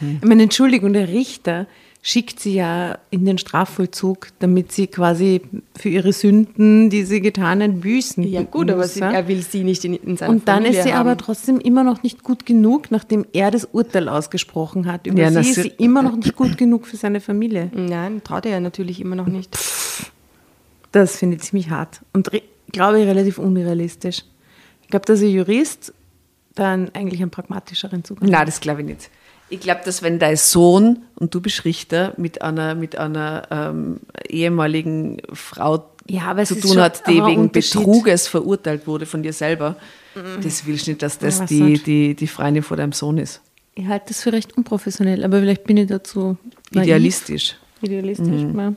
Ich meine, Entschuldigung, der Richter schickt sie ja in den Strafvollzug, damit sie quasi für ihre Sünden, die sie getan hat, büßen. Ja gut, aber sie, er will sie nicht in, in seiner Und dann Familie ist sie haben. aber trotzdem immer noch nicht gut genug, nachdem er das Urteil ausgesprochen hat. Über Ja, sie ist sie- immer noch nicht gut genug für seine Familie. Nein, traut er ja natürlich immer noch nicht. Das finde ich ziemlich hart und glaube ich relativ unrealistisch. Ich glaube, dass ein Jurist dann eigentlich einen pragmatischeren Zugang Nein, das glaube ich nicht. Ich glaube, dass wenn dein Sohn und du bist Richter mit einer, mit einer ähm, ehemaligen Frau Ja, zu tun hat, die wegen. Betruges verurteilt wurde von dir selber, das willst du nicht, dass das Ja, die, die, die Freundin vor deinem Sohn ist. Ich halte das für recht unprofessionell, aber vielleicht bin ich dazu naiv. Idealistisch. Idealistisch, Mhm. ja.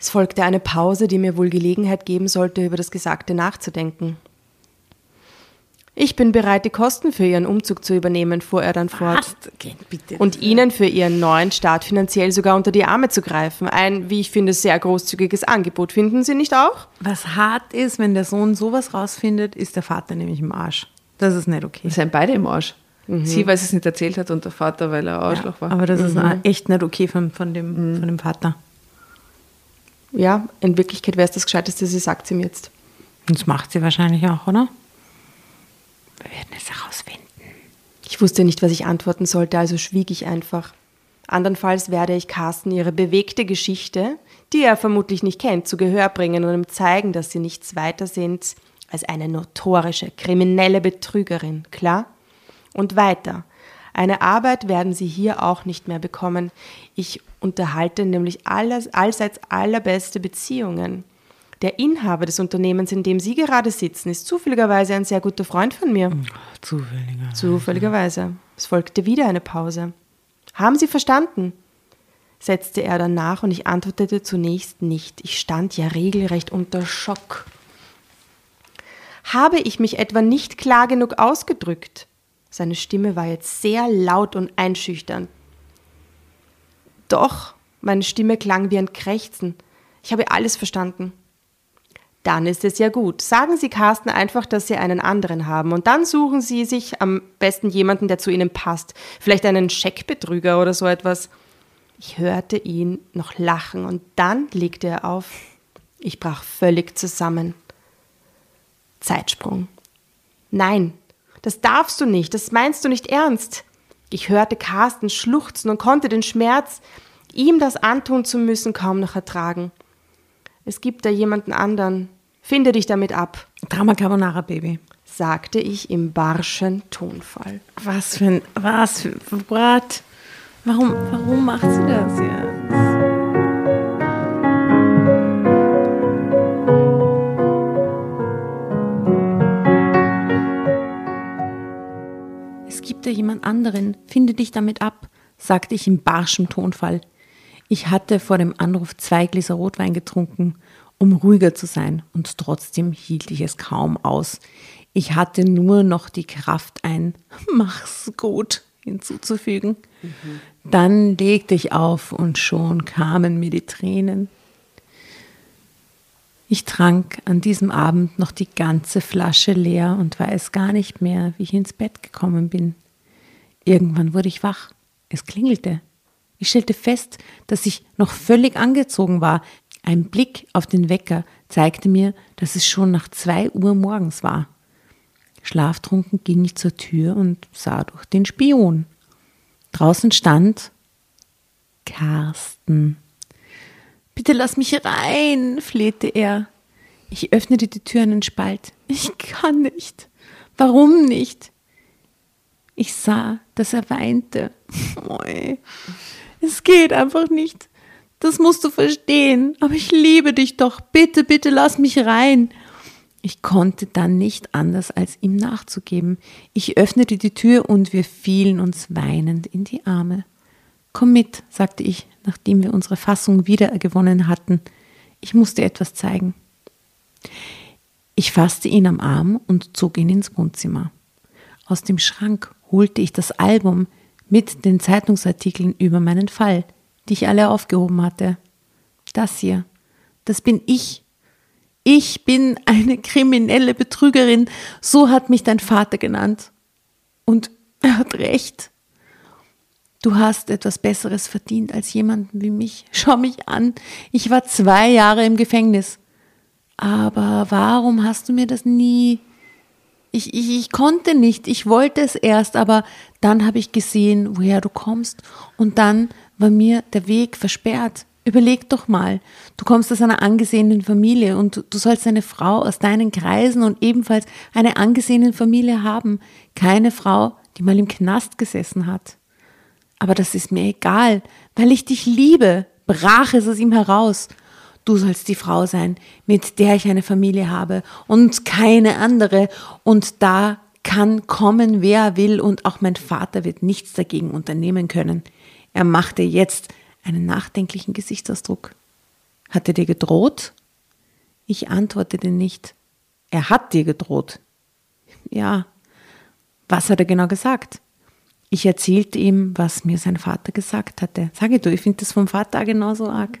Es folgte eine Pause, die mir wohl Gelegenheit geben sollte, über das Gesagte nachzudenken. Ich bin bereit, die Kosten für Ihren Umzug zu übernehmen, fuhr er dann fort. Geht bitte. Und Ihnen für Ihren neuen Start finanziell sogar unter die Arme zu greifen. Ein, wie ich finde, sehr großzügiges Angebot. Finden Sie nicht auch? was hart ist, wenn der Sohn sowas rausfindet, ist der Vater nämlich im Arsch. Das ist nicht okay. Wir sind beide im Arsch. Sie, weil sie es nicht erzählt hat und der Vater, weil er Arschloch Ja, war. aber das ist auch echt nicht okay von, von, dem, Mhm. von dem Vater. Ja, in Wirklichkeit wäre es das Gescheiteste, sie sagt es ihm jetzt. Und das macht sie wahrscheinlich auch, oder? Wir werden es herausfinden. Ich wusste nicht, was ich antworten sollte, also schwieg ich einfach. Andernfalls werde ich Carsten ihre bewegte Geschichte, die er vermutlich nicht kennt, zu Gehör bringen und ihm zeigen, dass sie nichts weiter sind als eine notorische, kriminelle Betrügerin, klar? Und weiter. Eine Arbeit werden sie hier auch nicht mehr bekommen. Ich unterhalte nämlich alles, allseits allerbeste Beziehungen. Der Inhaber des Unternehmens, in dem Sie gerade sitzen, ist zufälligerweise ein sehr guter Freund von mir. Zufälliger. Zufälligerweise. Es folgte wieder eine Pause. Haben Sie verstanden? setzte er dann nach und ich antwortete zunächst nicht. Ich stand ja regelrecht unter Schock. Habe ich mich etwa nicht klar genug ausgedrückt? Seine Stimme war jetzt sehr laut und einschüchternd. Doch, meine Stimme klang wie ein Krächzen. Ich habe alles verstanden. Dann ist es ja gut. Sagen Sie Carsten einfach, dass Sie einen anderen haben und dann suchen Sie sich am besten jemanden, der zu Ihnen passt. Vielleicht einen Scheckbetrüger oder so etwas. Ich hörte ihn noch lachen und dann legte er auf. Ich brach völlig zusammen. Zeitsprung. Nein, das darfst du nicht, das meinst du nicht ernst. Ich hörte Carsten schluchzen und konnte den Schmerz, ihm das antun zu müssen, kaum noch ertragen. Es gibt da jemanden anderen. Finde dich damit ab, Drama Carbonara Baby. sagte ich im barschen Tonfall. Was für ein. Was für. What? Warum, warum macht sie das jetzt? Es gibt da jemand anderen. Finde dich damit ab, sagte ich im barschen Tonfall. Ich hatte vor dem Anruf zwei Gläser Rotwein getrunken, um ruhiger zu sein, und trotzdem hielt ich es kaum aus. Ich hatte nur noch die Kraft, ein Mach's gut hinzuzufügen. Dann legte ich auf und schon kamen mir die Tränen. Ich trank an diesem Abend noch die ganze Flasche leer und weiß gar nicht mehr, wie ich ins Bett gekommen bin. Irgendwann wurde ich wach. Es klingelte. Ich stellte fest, dass ich noch völlig angezogen war. Ein Blick auf den Wecker zeigte mir, dass es schon nach zwei Uhr morgens war. Schlaftrunken ging ich zur Tür und sah durch den Spion. Draußen stand Carsten. Bitte lass mich rein, flehte er. Ich öffnete die Tür einen Spalt. Ich kann nicht. Warum nicht? Ich sah, dass er weinte. Es geht einfach nicht. Das musst du verstehen. Aber ich liebe dich doch. Bitte, bitte lass mich rein. Ich konnte dann nicht anders, als ihm nachzugeben. Ich öffnete die Tür und wir fielen uns weinend in die Arme. Komm mit, sagte ich, nachdem wir unsere Fassung wiedergewonnen hatten. Ich musste etwas zeigen. Ich fasste ihn am Arm und zog ihn ins Wohnzimmer. Aus dem Schrank holte ich das Album mit den Zeitungsartikeln über meinen Fall, die ich alle aufgehoben hatte. Das hier, das bin ich. Ich bin eine kriminelle Betrügerin, so hat mich dein Vater genannt. Und er hat recht. Du hast etwas Besseres verdient als jemanden wie mich. Schau mich an. Ich war zwei Jahre im Gefängnis. Aber warum hast du mir das nie? Ich, ich, ich konnte nicht. Ich wollte es erst, aber dann habe ich gesehen, woher du kommst. Und dann war mir der Weg versperrt. Überleg doch mal, du kommst aus einer angesehenen Familie und du sollst eine Frau aus deinen Kreisen und ebenfalls eine angesehene Familie haben. Keine Frau, die mal im Knast gesessen hat. Aber das ist mir egal, weil ich dich liebe, brach es aus ihm heraus. Du sollst die Frau sein, mit der ich eine Familie habe und keine andere. Und da kann kommen, wer will, und auch mein Vater wird nichts dagegen unternehmen können. Er machte jetzt einen nachdenklichen Gesichtsausdruck. Hat er dir gedroht? Ich antwortete nicht. Er hat dir gedroht. Ja. Was hat er genau gesagt? Ich erzählte ihm, was mir sein Vater gesagt hatte. Sage du, ich finde das vom Vater genauso arg.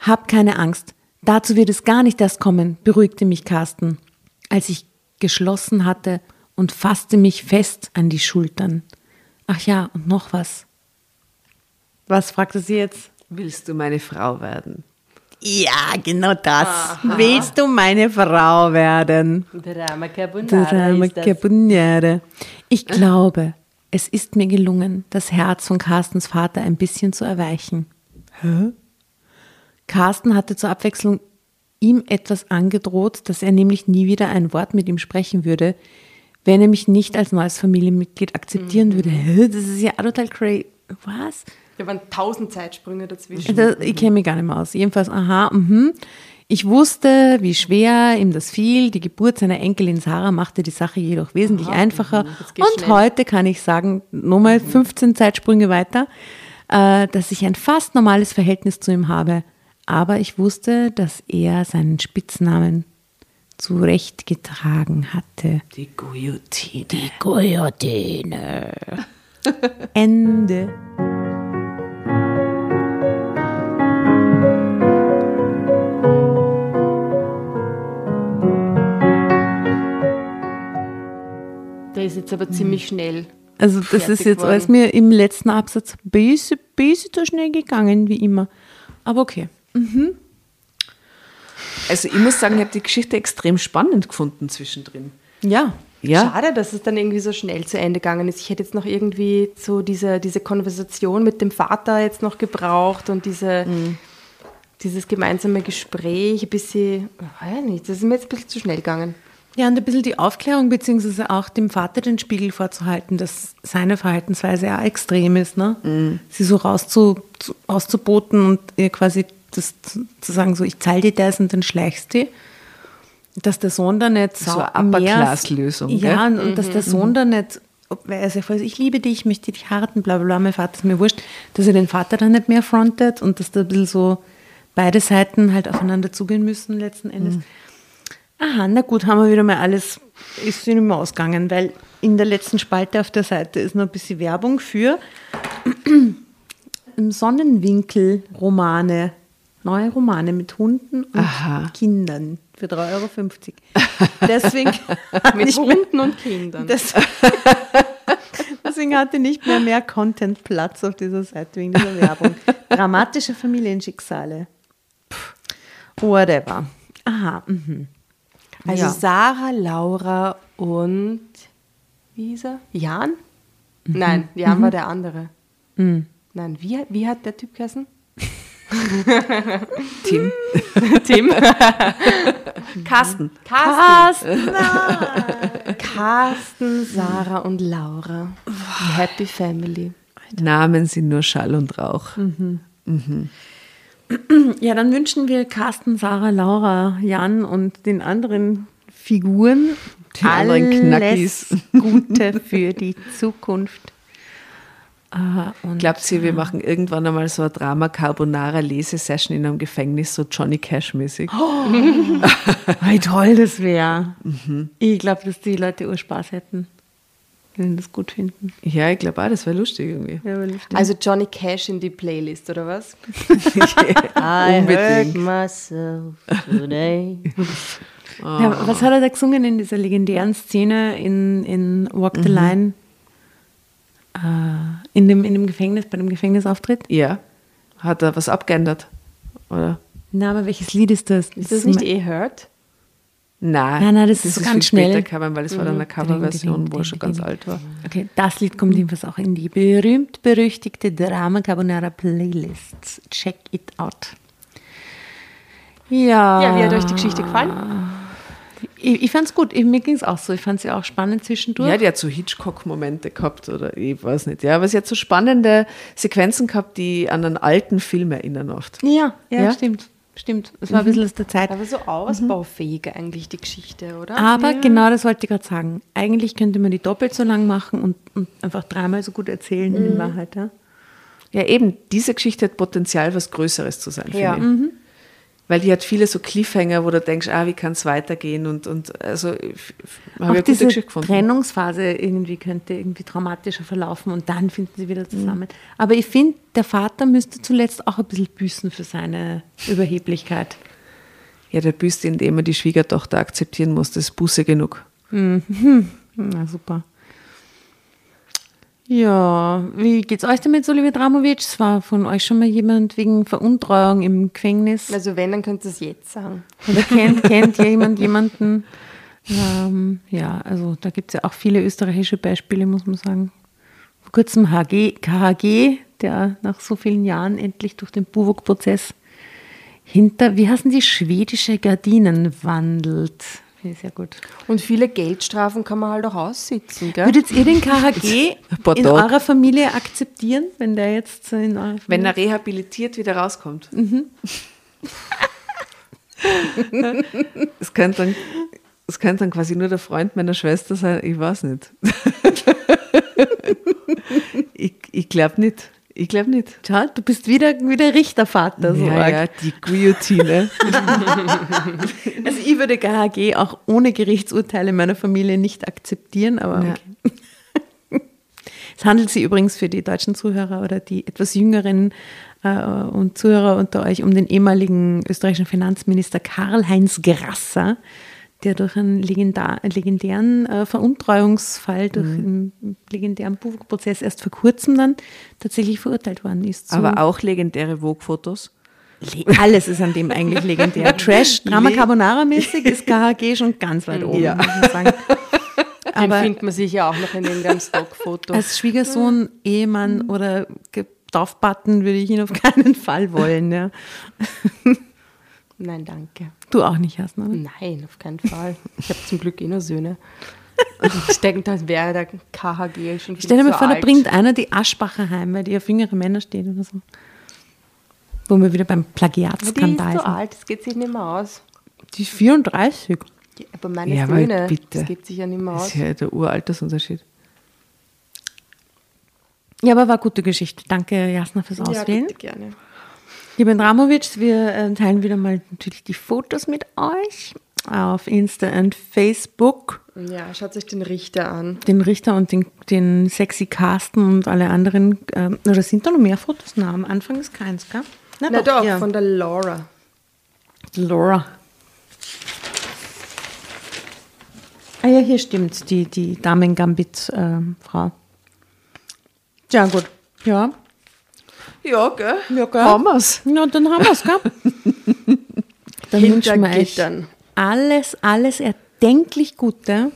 Hab keine Angst. Dazu wird es gar nicht erst kommen, beruhigte mich Carsten, als ich geschlossen hatte und fasste mich fest an die Schultern. Ach ja, und noch was. Was fragte sie jetzt? Willst du meine Frau werden? Ja, genau das. Aha. Willst du meine Frau werden? Drama Carbonara. Drama Carbonara. Ich glaube, es ist mir gelungen, das Herz von Carstens Vater ein bisschen zu erweichen. Hä? Carsten hatte zur Abwechslung ihm etwas angedroht, dass er nämlich nie wieder ein Wort mit ihm sprechen würde, wenn er mich nicht als neues Familienmitglied akzeptieren mhm. würde. Hä? Das ist ja total crazy. Was? Da waren tausend Zeitsprünge dazwischen. Das, ich kenne mich gar nicht mehr aus. Jedenfalls, aha, mhm. Ich wusste, wie schwer ihm das fiel. Die Geburt seiner Enkelin Sarah machte die Sache jedoch wesentlich aha, einfacher. Und schnell. heute kann ich sagen, nochmal 15 mhm. Zeitsprünge weiter, äh, dass ich ein fast normales Verhältnis zu ihm habe. Aber ich wusste, dass er seinen Spitznamen zurechtgetragen hatte. Die Guillotine. Die Guillotine. Ende. Ist jetzt aber ziemlich schnell. Also das ist jetzt alles mir im letzten Absatz ein bisschen, bisschen zu schnell gegangen, wie immer. Aber okay. Mhm. Also ich muss sagen, ich habe die Geschichte extrem spannend gefunden zwischendrin. Ja. Ja. Schade, dass es dann irgendwie so schnell zu Ende gegangen ist. Ich hätte jetzt noch irgendwie so diese, diese Konversation mit dem Vater jetzt noch gebraucht und diese, mhm. dieses gemeinsame Gespräch ein bisschen, weiß nicht, das ist mir jetzt ein bisschen zu schnell gegangen. Ja, und ein bisschen die Aufklärung, beziehungsweise auch dem Vater den Spiegel vorzuhalten, dass seine Verhaltensweise ja extrem ist, ne? Mhm. Sie so rauszu, rauszuboten und ihr quasi das zu sagen, so ich zahle dir das und dann schleichst du. Dass der Sohn da nicht so eine lösung Ja, und, und dass der mhm, Sohn mhm. da nicht, weil er sagt, ich liebe dich, ich möchte dich heiraten, bla bla bla, mein Vater ist mir wurscht, dass er den Vater dann nicht mehr frontet und dass da ein bisschen so beide Seiten halt aufeinander zugehen müssen letzten Endes. Mhm. Aha, na gut, haben wir wieder mal alles, ist nicht mehr ausgegangen, weil in der letzten Spalte auf der Seite ist noch ein bisschen Werbung für Sonnenwinkel-Romane, neue Romane mit Hunden und Aha. Kindern für 3,50 Euro. Deswegen mit Hunden und Kindern. Deswegen, deswegen hatte nicht mehr mehr Content Platz auf dieser Seite wegen dieser Werbung. Dramatische Familienschicksale. Whatever. Aha. Mhm. Also ja. Sarah, Laura und wie hieß er? Jan? Mhm. Nein, Jan mhm. war der andere. Mhm. Nein, wie, wie hat der Typ geheißen? Tim. Tim. Carsten. Carsten. Carsten. Carsten, Sarah und Laura. Happy Family. Namen sind nur Schall und Rauch. Mhm. Mhm. Ja, dann wünschen wir Carsten, Sarah, Laura, Jan und den anderen Figuren die anderen Knackis. Gute für die Zukunft. Uh, Glaubt ihr, wir machen irgendwann einmal so eine Drama Carbonara Lesesession in einem Gefängnis, so Johnny Cash mäßig? Oh, wie toll das wäre. Mhm. Ich glaube, dass die Leute ur Spaß hätten wenn das gut finden. Ja, ich glaube auch, das wäre lustig irgendwie. Ja, lustig. Also Johnny Cash in die Playlist, oder was? I Unbedingt. myself today. oh. ja, was hat er da gesungen in dieser legendären Szene in, in Walk the mhm. Line? Äh, in, dem, in dem Gefängnis, bei dem Gefängnisauftritt? Ja. Hat er was abgeändert? Oder? Na, aber welches Lied ist das? Ist das nicht eh Hurt? Nein, Nein, nein, das ist so ganz viel schnell. später gekommen, weil es war dann eine Coverversion, wo er schon ganz alt war. Okay, das Lied kommt jedenfalls auch in die berühmt-berüchtigte Drama Carbonara Playlist. Check it out. Ja. Ja, wie hat euch die Geschichte gefallen? Ich, ich fand es gut. Ich, mir ging es auch so. Ich fand sie auch spannend zwischendurch. Ja, die hat so Hitchcock-Momente gehabt oder ich weiß nicht. Ja, aber sie hat so spannende Sequenzen gehabt, die an einen alten Film erinnern oft. ja, ja, Ja? stimmt. Stimmt. Es war ein bisschen aus der Zeit. Aber so ausbaufähig eigentlich die Geschichte, oder? Aber genau das wollte ich gerade sagen. Eigentlich könnte man die doppelt so lang machen und, und einfach dreimal so gut erzählen in Wahrheit. Ja? Ja, eben, diese Geschichte hat Potenzial, was Größeres zu sein, Ja. finde ich. Weil die hat viele so Cliffhanger, wo du denkst, ah, wie kann es weitergehen? Und, und also habe ich eine gute diese Geschichte gefunden. Trennungsphase irgendwie könnte irgendwie traumatischer verlaufen und dann finden sie wieder zusammen. Aber ich finde, der Vater müsste zuletzt auch ein bisschen büßen für seine Überheblichkeit. Ja, der büßt, indem er die Schwiegertochter akzeptieren muss. Das ist Buße genug. Na super. Ja, wie geht's euch damit, Oliver Dramovic? Es war von euch schon mal jemand wegen Veruntreuung im Gefängnis? Also wenn, dann könnt ihr es jetzt sagen. Oder kennt, kennt jemand jemanden? Ähm, ja, also da gibt es ja auch viele österreichische Beispiele, muss man sagen. Vor kurzem HG, KHG, der nach so vielen Jahren endlich durch den Buwok-Prozess hinter, wie heißen die, schwedische Gardinen wandelt. Finde ich sehr gut. Und viele Geldstrafen kann man halt auch aussitzen, gell? Würdet ihr den KHG in eurer Familie akzeptieren, wenn der jetzt in eurer Wenn Familie er rehabilitiert wieder rauskommt. Es könnte dann, es könnte dann quasi nur der Freund meiner Schwester sein. Ich weiß nicht. ich ich glaube nicht. Ich glaube nicht. Schau, du bist wieder, wieder Richtervater. So ja, ja, die Guillotine. Also ich würde KHG auch ohne Gerichtsurteile meiner Familie nicht akzeptieren, aber Ja. okay. Es handelt sich übrigens für die deutschen Zuhörer oder die etwas jüngeren äh, und Zuhörer unter euch um den ehemaligen österreichischen Finanzminister Karl-Heinz Grasser, der durch einen legendar, legendären äh, Veruntreuungsfall, durch einen legendären Buwok-Prozess erst vor kurzem dann tatsächlich verurteilt worden ist. Aber auch legendäre Vogue-Fotos. Le- Alles ist an dem eigentlich legendär. Trash, Drama Carbonara-mäßig ist KHG schon ganz weit oben, Ja. muss man sagen. Den Aber findet man sicher auch noch in irgendeinem Stockfoto. als Schwiegersohn, Ehemann oder Taufpaten würde ich ihn auf keinen Fall wollen. Ja. Nein, danke. Du auch nicht, Jasna. Nein, auf keinen Fall. Ich habe zum Glück eh nur Söhne. Ich denke, das wäre der KHG schon viel Stell dir mal vor, da bringt einer die Aschbacher heim, weil die auf jüngere Männer steht oder so. Wo wir wieder beim Aber Die ist Plagiatskandal so sind. alt, das geht sich nicht mehr aus. Die ist 34. Ja, aber meine Ja, Söhne, bitte. das geht sich ja nicht mehr Das aus. ist ja der Uraltersunterschied. Ja, aber war gute Geschichte. Danke, Jasna, fürs Ja, Auswählen. bitte gerne. Lieber Dramovic, wir äh, teilen wieder mal natürlich die Fotos mit euch auf Insta und Facebook. Ja, schaut euch den Richter an. Den Richter und den, den sexy Carsten und alle anderen. Ähm, oder sind da noch mehr Fotos? Na, am Anfang ist keins, gell? Na doch, ja. von der Laura. Laura. Ah ja, hier stimmt, die, die Damen-Gambit-Frau. ja, gut. Ja. Ja, gell? Ja, gell? Haben wir's. Ja, dann haben wir es, gell? Dann wünschen wir euch alles, alles erdenklich Gute.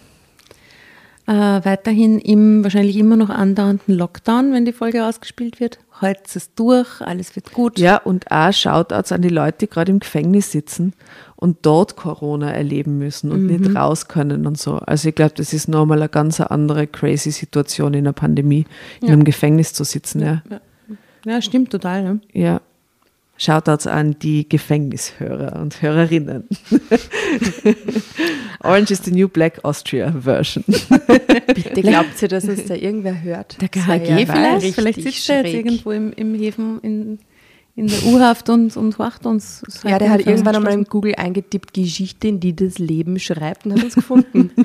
Äh, weiterhin im wahrscheinlich immer noch andauernden Lockdown, wenn die Folge ausgespielt wird. Heute es durch, alles wird gut. Ja, und auch Shoutouts an die Leute, die gerade im Gefängnis sitzen und dort Corona erleben müssen und nicht raus können und so. Also ich glaube, das ist nochmal eine ganz andere crazy Situation in der Pandemie, in einem Gefängnis zu sitzen. Ja. Ja, stimmt total. Ne? ja. Shoutouts an die Gefängnishörer und Hörerinnen. Orange is the New Black Austria Version. Bitte glaubt ihr, dass uns da irgendwer hört? Der KHG ja vielleicht, vielleicht sitzt er jetzt irgendwo im, im Häfen in, in der U-Haft und, und horcht uns. Ja, der hat irgendwann einmal in Google eingetippt, Geschichten, die das Leben schreibt und hat uns gefunden.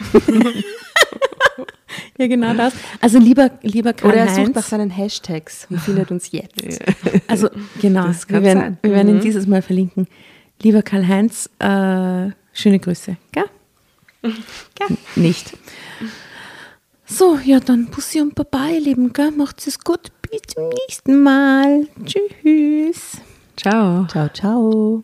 Ja, genau das. Also lieber, lieber Oder er sucht nach seinen Hashtags und findet uns jetzt. Also genau, Das wir werden, sein. wir werden ihn dieses Mal verlinken. Lieber Karl-Heinz, äh, schöne Grüße. Gell? Gell? Nicht. So, ja, dann Bussi und Baba, ihr Lieben, gell? Macht's es gut. Bis zum nächsten Mal. Tschüss. Ciao. Ciao, ciao.